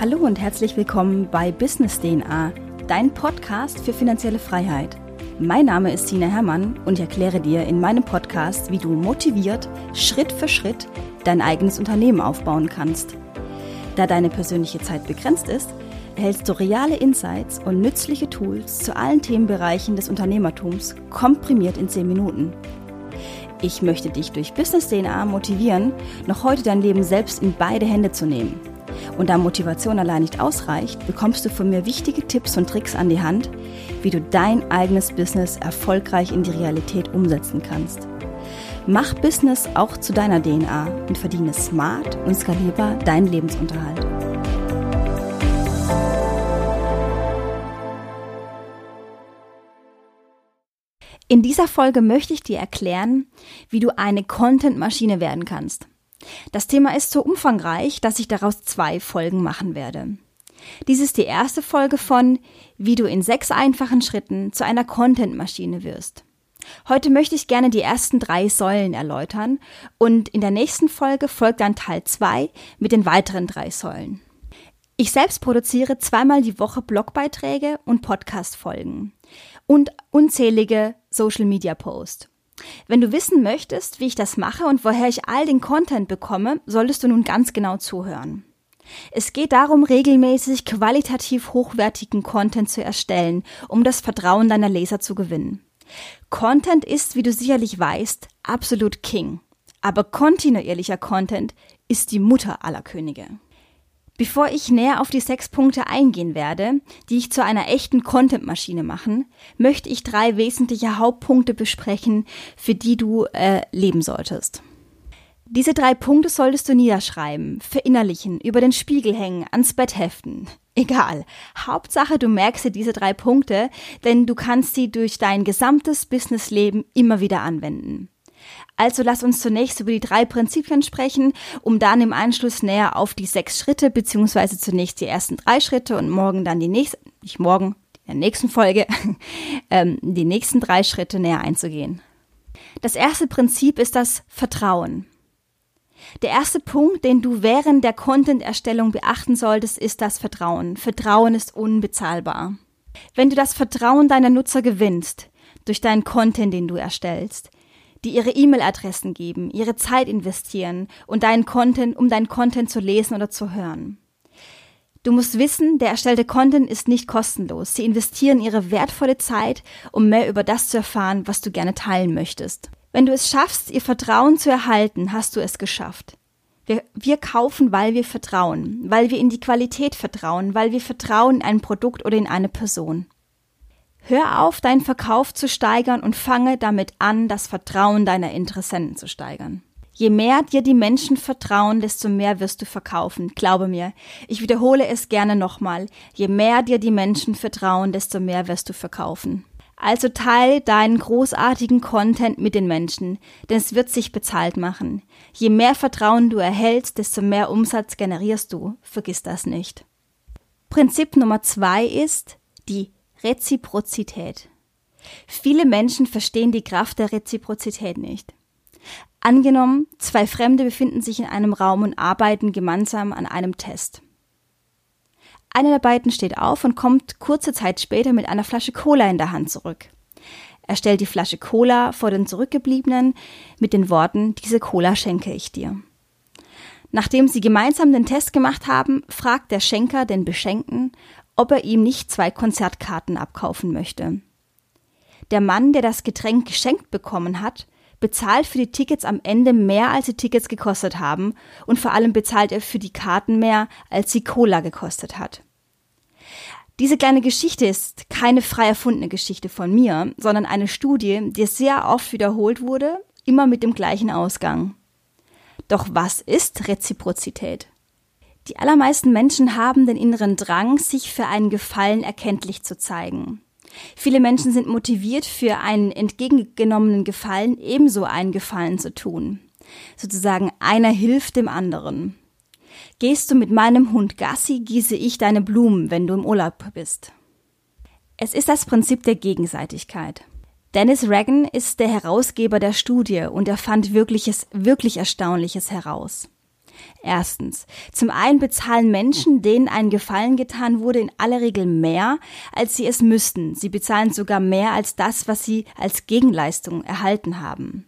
Hallo und herzlich willkommen bei Business DNA, dein Podcast für finanzielle Freiheit. Mein Name ist Tina Hermann und ich erkläre dir in meinem Podcast, wie du motiviert, Schritt für Schritt dein eigenes Unternehmen aufbauen kannst. Da deine persönliche Zeit begrenzt ist, erhältst du reale Insights und nützliche Tools zu allen Themenbereichen des Unternehmertums komprimiert in 10 Minuten. Ich möchte dich durch Business DNA motivieren, noch heute dein Leben selbst in beide Hände zu nehmen. Und da Motivation allein nicht ausreicht, bekommst du von mir wichtige Tipps und Tricks an die Hand, wie du dein eigenes Business erfolgreich in die Realität umsetzen kannst. Mach Business auch zu deiner DNA und verdiene smart und skalierbar deinen Lebensunterhalt. In dieser Folge möchte ich dir erklären, wie du eine Content-Maschine werden kannst. Das Thema ist so umfangreich, dass ich daraus zwei Folgen machen werde. Dies ist die erste Folge von, wie du in sechs einfachen Schritten zu einer Content-Maschine wirst. Heute möchte ich gerne die ersten drei Säulen erläutern und in der nächsten Folge folgt dann Teil zwei mit den weiteren drei Säulen. Ich selbst produziere zweimal die Woche Blogbeiträge und Podcast-Folgen und unzählige Social Media Posts. Wenn du wissen möchtest, wie ich das mache und woher ich all den Content bekomme, solltest du nun ganz genau zuhören. Es geht darum, regelmäßig qualitativ hochwertigen Content zu erstellen, um das Vertrauen deiner Leser zu gewinnen. Content ist, wie du sicherlich weißt, absolut King. Aber kontinuierlicher Content ist die Mutter aller Könige. Bevor ich näher auf die sechs Punkte eingehen werde, die ich zu einer echten Content-Maschine machen, möchte ich drei wesentliche Hauptpunkte besprechen, für die du äh, leben solltest. Diese drei Punkte solltest du niederschreiben, verinnerlichen, über den Spiegel hängen, ans Bett heften. Egal. Hauptsache, du merkst dir diese drei Punkte, denn du kannst sie durch dein gesamtes Businessleben immer wieder anwenden. Also lass uns zunächst über die drei Prinzipien sprechen, um dann im Anschluss näher auf die sechs Schritte, beziehungsweise zunächst die ersten drei Schritte und morgen dann die nächsten, nicht morgen, in der nächsten Folge, ähm, die nächsten drei Schritte näher einzugehen. Das erste Prinzip ist das Vertrauen. Der erste Punkt, den du während der Content-Erstellung beachten solltest, ist das Vertrauen. Vertrauen ist unbezahlbar. Wenn du das Vertrauen deiner Nutzer gewinnst, durch deinen Content, den du erstellst, die ihre E-Mail-Adressen geben, ihre Zeit investieren und deinen Content, um deinen Content zu lesen oder zu hören. Du musst wissen, der erstellte Content ist nicht kostenlos. Sie investieren ihre wertvolle Zeit, um mehr über das zu erfahren, was du gerne teilen möchtest. Wenn du es schaffst, ihr Vertrauen zu erhalten, hast du es geschafft. Wir, wir kaufen, weil wir vertrauen, weil wir in die Qualität vertrauen, weil wir vertrauen in ein Produkt oder in eine Person. Hör auf, deinen Verkauf zu steigern und fange damit an, das Vertrauen deiner Interessenten zu steigern. Je mehr dir die Menschen vertrauen, desto mehr wirst du verkaufen. Glaube mir. Ich wiederhole es gerne nochmal. Je mehr dir die Menschen vertrauen, desto mehr wirst du verkaufen. Also teil deinen großartigen Content mit den Menschen, denn es wird sich bezahlt machen. Je mehr Vertrauen du erhältst, desto mehr Umsatz generierst du. Vergiss das nicht. Prinzip Nummer zwei ist die Reziprozität. Viele Menschen verstehen die Kraft der Reziprozität nicht. Angenommen, zwei Fremde befinden sich in einem Raum und arbeiten gemeinsam an einem Test. Einer der beiden steht auf und kommt kurze Zeit später mit einer Flasche Cola in der Hand zurück. Er stellt die Flasche Cola vor den Zurückgebliebenen mit den Worten, diese Cola schenke ich dir. Nachdem sie gemeinsam den Test gemacht haben, fragt der Schenker den Beschenkten, ob er ihm nicht zwei Konzertkarten abkaufen möchte. Der Mann, der das Getränk geschenkt bekommen hat, bezahlt für die Tickets am Ende mehr, als die Tickets gekostet haben, und vor allem bezahlt er für die Karten mehr, als die Cola gekostet hat. Diese kleine Geschichte ist keine frei erfundene Geschichte von mir, sondern eine Studie, die sehr oft wiederholt wurde, immer mit dem gleichen Ausgang. Doch was ist Reziprozität? Die allermeisten Menschen haben den inneren Drang, sich für einen Gefallen erkenntlich zu zeigen. Viele Menschen sind motiviert, für einen entgegengenommenen Gefallen ebenso einen Gefallen zu tun. Sozusagen einer hilft dem anderen. Gehst du mit meinem Hund Gassi, gieße ich deine Blumen, wenn du im Urlaub bist. Es ist das Prinzip der Gegenseitigkeit. Dennis Reagan ist der Herausgeber der Studie und er fand wirkliches, wirklich Erstaunliches heraus. Erstens. Zum einen bezahlen Menschen, denen ein Gefallen getan wurde, in aller Regel mehr, als sie es müssten. Sie bezahlen sogar mehr als das, was sie als Gegenleistung erhalten haben.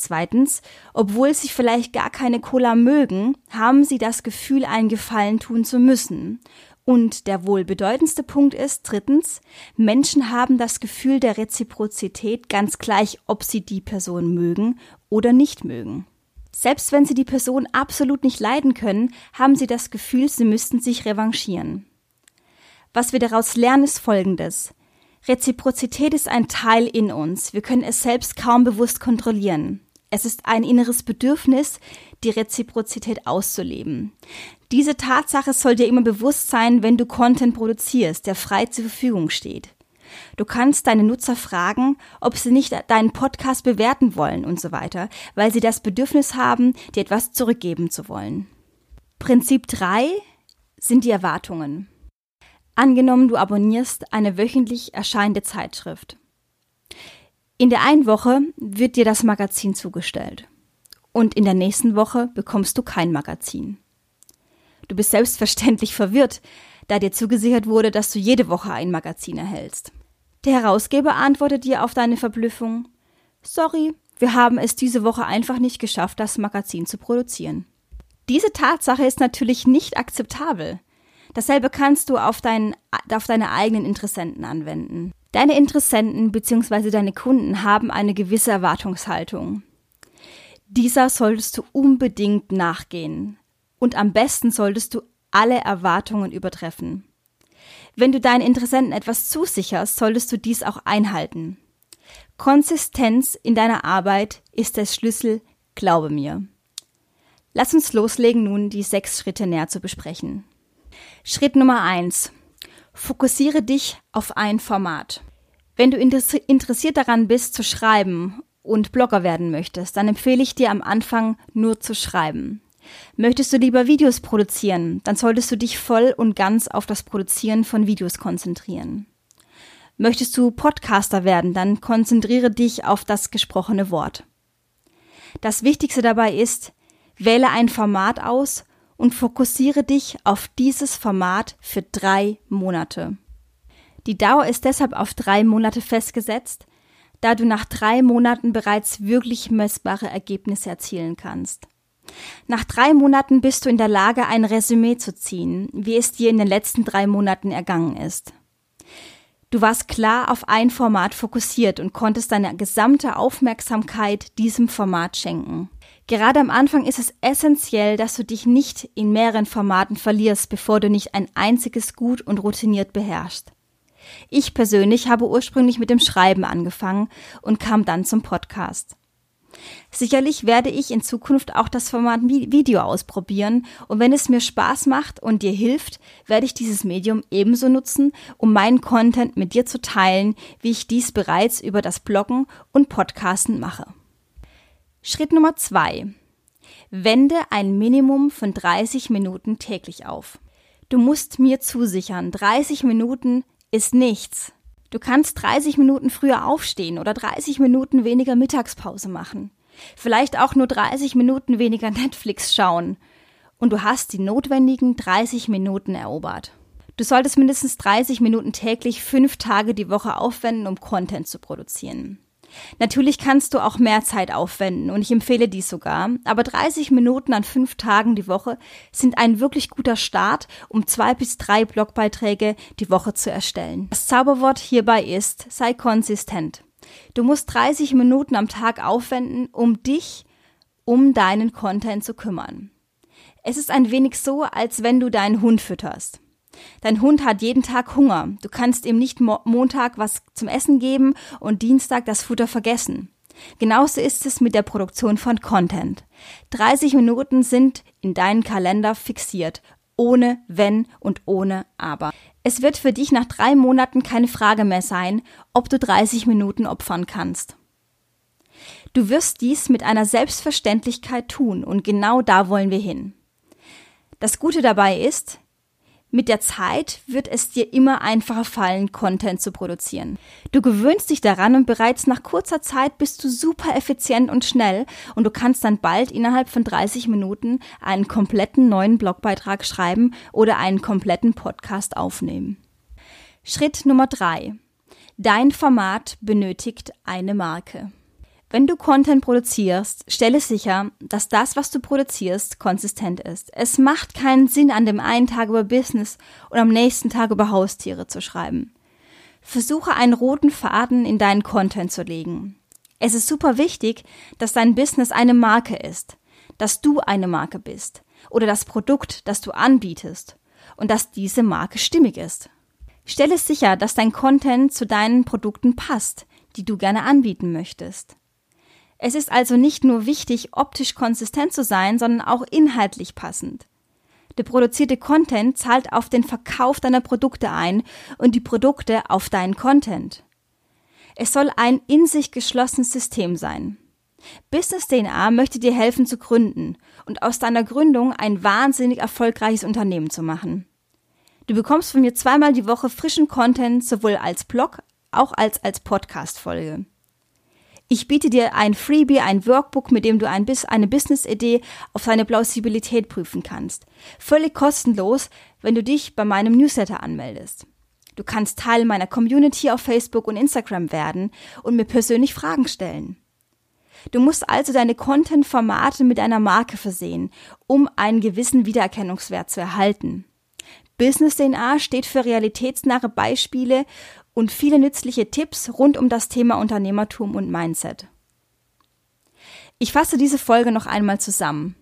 Zweitens, obwohl sie vielleicht gar keine Cola mögen, haben sie das Gefühl, einen Gefallen tun zu müssen. Und der wohl bedeutendste Punkt ist, drittens, Menschen haben das Gefühl der Reziprozität ganz gleich, ob sie die Person mögen oder nicht mögen. Selbst wenn sie die Person absolut nicht leiden können, haben sie das Gefühl, sie müssten sich revanchieren. Was wir daraus lernen, ist Folgendes. Reziprozität ist ein Teil in uns. Wir können es selbst kaum bewusst kontrollieren. Es ist ein inneres Bedürfnis, die Reziprozität auszuleben. Diese Tatsache soll dir immer bewusst sein, wenn du Content produzierst, der frei zur Verfügung steht. Du kannst deine Nutzer fragen, ob sie nicht deinen Podcast bewerten wollen und so weiter, weil sie das Bedürfnis haben, dir etwas zurückgeben zu wollen. Prinzip 3 sind die Erwartungen. Angenommen, du abonnierst eine wöchentlich erscheinende Zeitschrift. In der einen Woche wird dir das Magazin zugestellt. Und in der nächsten Woche bekommst du kein Magazin. Du bist selbstverständlich verwirrt, da dir zugesichert wurde, dass du jede Woche ein Magazin erhältst. Der Herausgeber antwortet dir auf deine Verblüffung Sorry, wir haben es diese Woche einfach nicht geschafft, das Magazin zu produzieren. Diese Tatsache ist natürlich nicht akzeptabel. Dasselbe kannst du auf, dein, auf deine eigenen Interessenten anwenden. Deine Interessenten bzw. deine Kunden haben eine gewisse Erwartungshaltung. Dieser solltest du unbedingt nachgehen. Und am besten solltest du alle Erwartungen übertreffen. Wenn du deinen Interessenten etwas zusicherst, solltest du dies auch einhalten. Konsistenz in deiner Arbeit ist der Schlüssel, glaube mir. Lass uns loslegen, nun die sechs Schritte näher zu besprechen. Schritt Nummer eins: Fokussiere dich auf ein Format. Wenn du interessiert daran bist zu schreiben und Blogger werden möchtest, dann empfehle ich dir am Anfang nur zu schreiben. Möchtest du lieber Videos produzieren, dann solltest du dich voll und ganz auf das Produzieren von Videos konzentrieren. Möchtest du Podcaster werden, dann konzentriere dich auf das gesprochene Wort. Das Wichtigste dabei ist, wähle ein Format aus und fokussiere dich auf dieses Format für drei Monate. Die Dauer ist deshalb auf drei Monate festgesetzt, da du nach drei Monaten bereits wirklich messbare Ergebnisse erzielen kannst. Nach drei Monaten bist du in der Lage, ein Resümee zu ziehen, wie es dir in den letzten drei Monaten ergangen ist. Du warst klar auf ein Format fokussiert und konntest deine gesamte Aufmerksamkeit diesem Format schenken. Gerade am Anfang ist es essentiell, dass du dich nicht in mehreren Formaten verlierst, bevor du nicht ein einziges gut und routiniert beherrschst. Ich persönlich habe ursprünglich mit dem Schreiben angefangen und kam dann zum Podcast. Sicherlich werde ich in Zukunft auch das Format Video ausprobieren und wenn es mir Spaß macht und dir hilft, werde ich dieses Medium ebenso nutzen, um meinen Content mit dir zu teilen, wie ich dies bereits über das Bloggen und Podcasten mache. Schritt Nummer zwei: Wende ein Minimum von 30 Minuten täglich auf. Du musst mir zusichern, 30 Minuten ist nichts. Du kannst 30 Minuten früher aufstehen oder 30 Minuten weniger Mittagspause machen. Vielleicht auch nur 30 Minuten weniger Netflix schauen. Und du hast die notwendigen 30 Minuten erobert. Du solltest mindestens 30 Minuten täglich fünf Tage die Woche aufwenden, um Content zu produzieren. Natürlich kannst du auch mehr Zeit aufwenden und ich empfehle dies sogar, aber 30 Minuten an fünf Tagen die Woche sind ein wirklich guter Start, um zwei bis drei Blogbeiträge die Woche zu erstellen. Das Zauberwort hierbei ist, sei konsistent. Du musst 30 Minuten am Tag aufwenden, um dich um deinen Content zu kümmern. Es ist ein wenig so, als wenn du deinen Hund fütterst. Dein Hund hat jeden Tag Hunger. Du kannst ihm nicht Mo Montag was zum Essen geben und Dienstag das Futter vergessen. Genauso ist es mit der Produktion von Content. 30 Minuten sind in deinen Kalender fixiert, ohne Wenn und ohne Aber. Es wird für dich nach drei Monaten keine Frage mehr sein, ob du 30 Minuten opfern kannst. Du wirst dies mit einer Selbstverständlichkeit tun und genau da wollen wir hin. Das Gute dabei ist, Mit der Zeit wird es dir immer einfacher fallen, Content zu produzieren. Du gewöhnst dich daran und bereits nach kurzer Zeit bist du super effizient und schnell und du kannst dann bald innerhalb von 30 Minuten einen kompletten neuen Blogbeitrag schreiben oder einen kompletten Podcast aufnehmen. Schritt Nummer drei: Dein Format benötigt eine Marke. Wenn du Content produzierst, stelle sicher, dass das, was du produzierst, konsistent ist. Es macht keinen Sinn, an dem einen Tag über Business und am nächsten Tag über Haustiere zu schreiben. Versuche einen roten Faden in deinen Content zu legen. Es ist super wichtig, dass dein Business eine Marke ist, dass du eine Marke bist oder das Produkt, das du anbietest und dass diese Marke stimmig ist. Stelle sicher, dass dein Content zu deinen Produkten passt, die du gerne anbieten möchtest. Es ist also nicht nur wichtig, optisch konsistent zu sein, sondern auch inhaltlich passend. Der produzierte Content zahlt auf den Verkauf deiner Produkte ein und die Produkte auf deinen Content. Es soll ein in sich geschlossenes System sein. Business DNA möchte dir helfen zu gründen und aus deiner Gründung ein wahnsinnig erfolgreiches Unternehmen zu machen. Du bekommst von mir zweimal die Woche frischen Content sowohl als Blog, auch als als Podcast-Folge. Ich biete dir ein Freebie, ein Workbook, mit dem du ein, eine Business-Idee auf seine Plausibilität prüfen kannst. Völlig kostenlos, wenn du dich bei meinem Newsletter anmeldest. Du kannst Teil meiner Community auf Facebook und Instagram werden und mir persönlich Fragen stellen. Du musst also deine Content-Formate mit einer Marke versehen, um einen gewissen Wiedererkennungswert zu erhalten. Business DNA steht für realitätsnahe Beispiele und viele nützliche Tipps rund um das Thema Unternehmertum und Mindset. Ich fasse diese Folge noch einmal zusammen.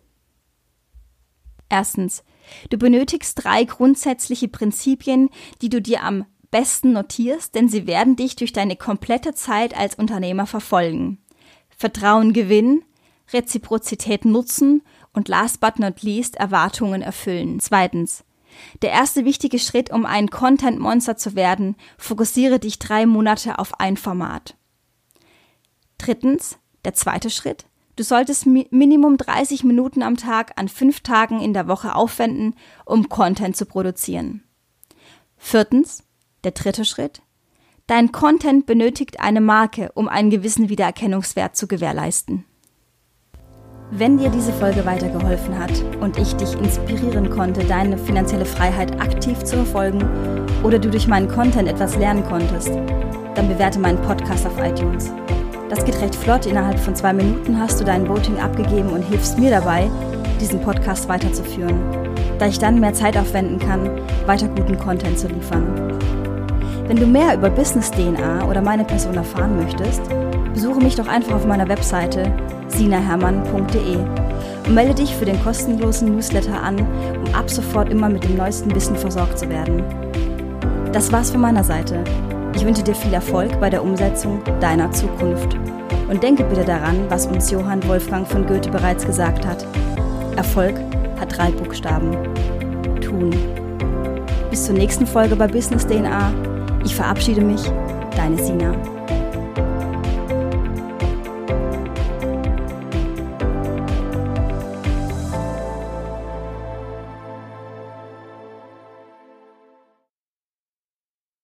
Erstens, du benötigst drei grundsätzliche Prinzipien, die du dir am besten notierst, denn sie werden dich durch deine komplette Zeit als Unternehmer verfolgen. Vertrauen gewinnen, Reziprozität nutzen und last but not least Erwartungen erfüllen. Zweitens, der erste wichtige Schritt, um ein Content-Monster zu werden, fokussiere dich drei Monate auf ein Format. Drittens, der zweite Schritt, du solltest Minimum 30 Minuten am Tag an fünf Tagen in der Woche aufwenden, um Content zu produzieren. Viertens, der dritte Schritt, dein Content benötigt eine Marke, um einen gewissen Wiedererkennungswert zu gewährleisten. Wenn dir diese Folge weitergeholfen hat und ich dich inspirieren konnte, deine finanzielle Freiheit aktiv zu verfolgen oder du durch meinen Content etwas lernen konntest, dann bewerte meinen Podcast auf iTunes. Das geht recht flott. Innerhalb von zwei Minuten hast du dein Voting abgegeben und hilfst mir dabei, diesen Podcast weiterzuführen, da ich dann mehr Zeit aufwenden kann, weiter guten Content zu liefern. Wenn du mehr über Business DNA oder meine Person erfahren möchtest, besuche mich doch einfach auf meiner Webseite sinahermann.de melde dich für den kostenlosen Newsletter an, um ab sofort immer mit dem neuesten Wissen versorgt zu werden. Das war's von meiner Seite. Ich wünsche dir viel Erfolg bei der Umsetzung deiner Zukunft. Und denke bitte daran, was uns Johann Wolfgang von Goethe bereits gesagt hat. Erfolg hat drei Buchstaben. Tun. Bis zur nächsten Folge bei Business DNA. Ich verabschiede mich, deine Sina.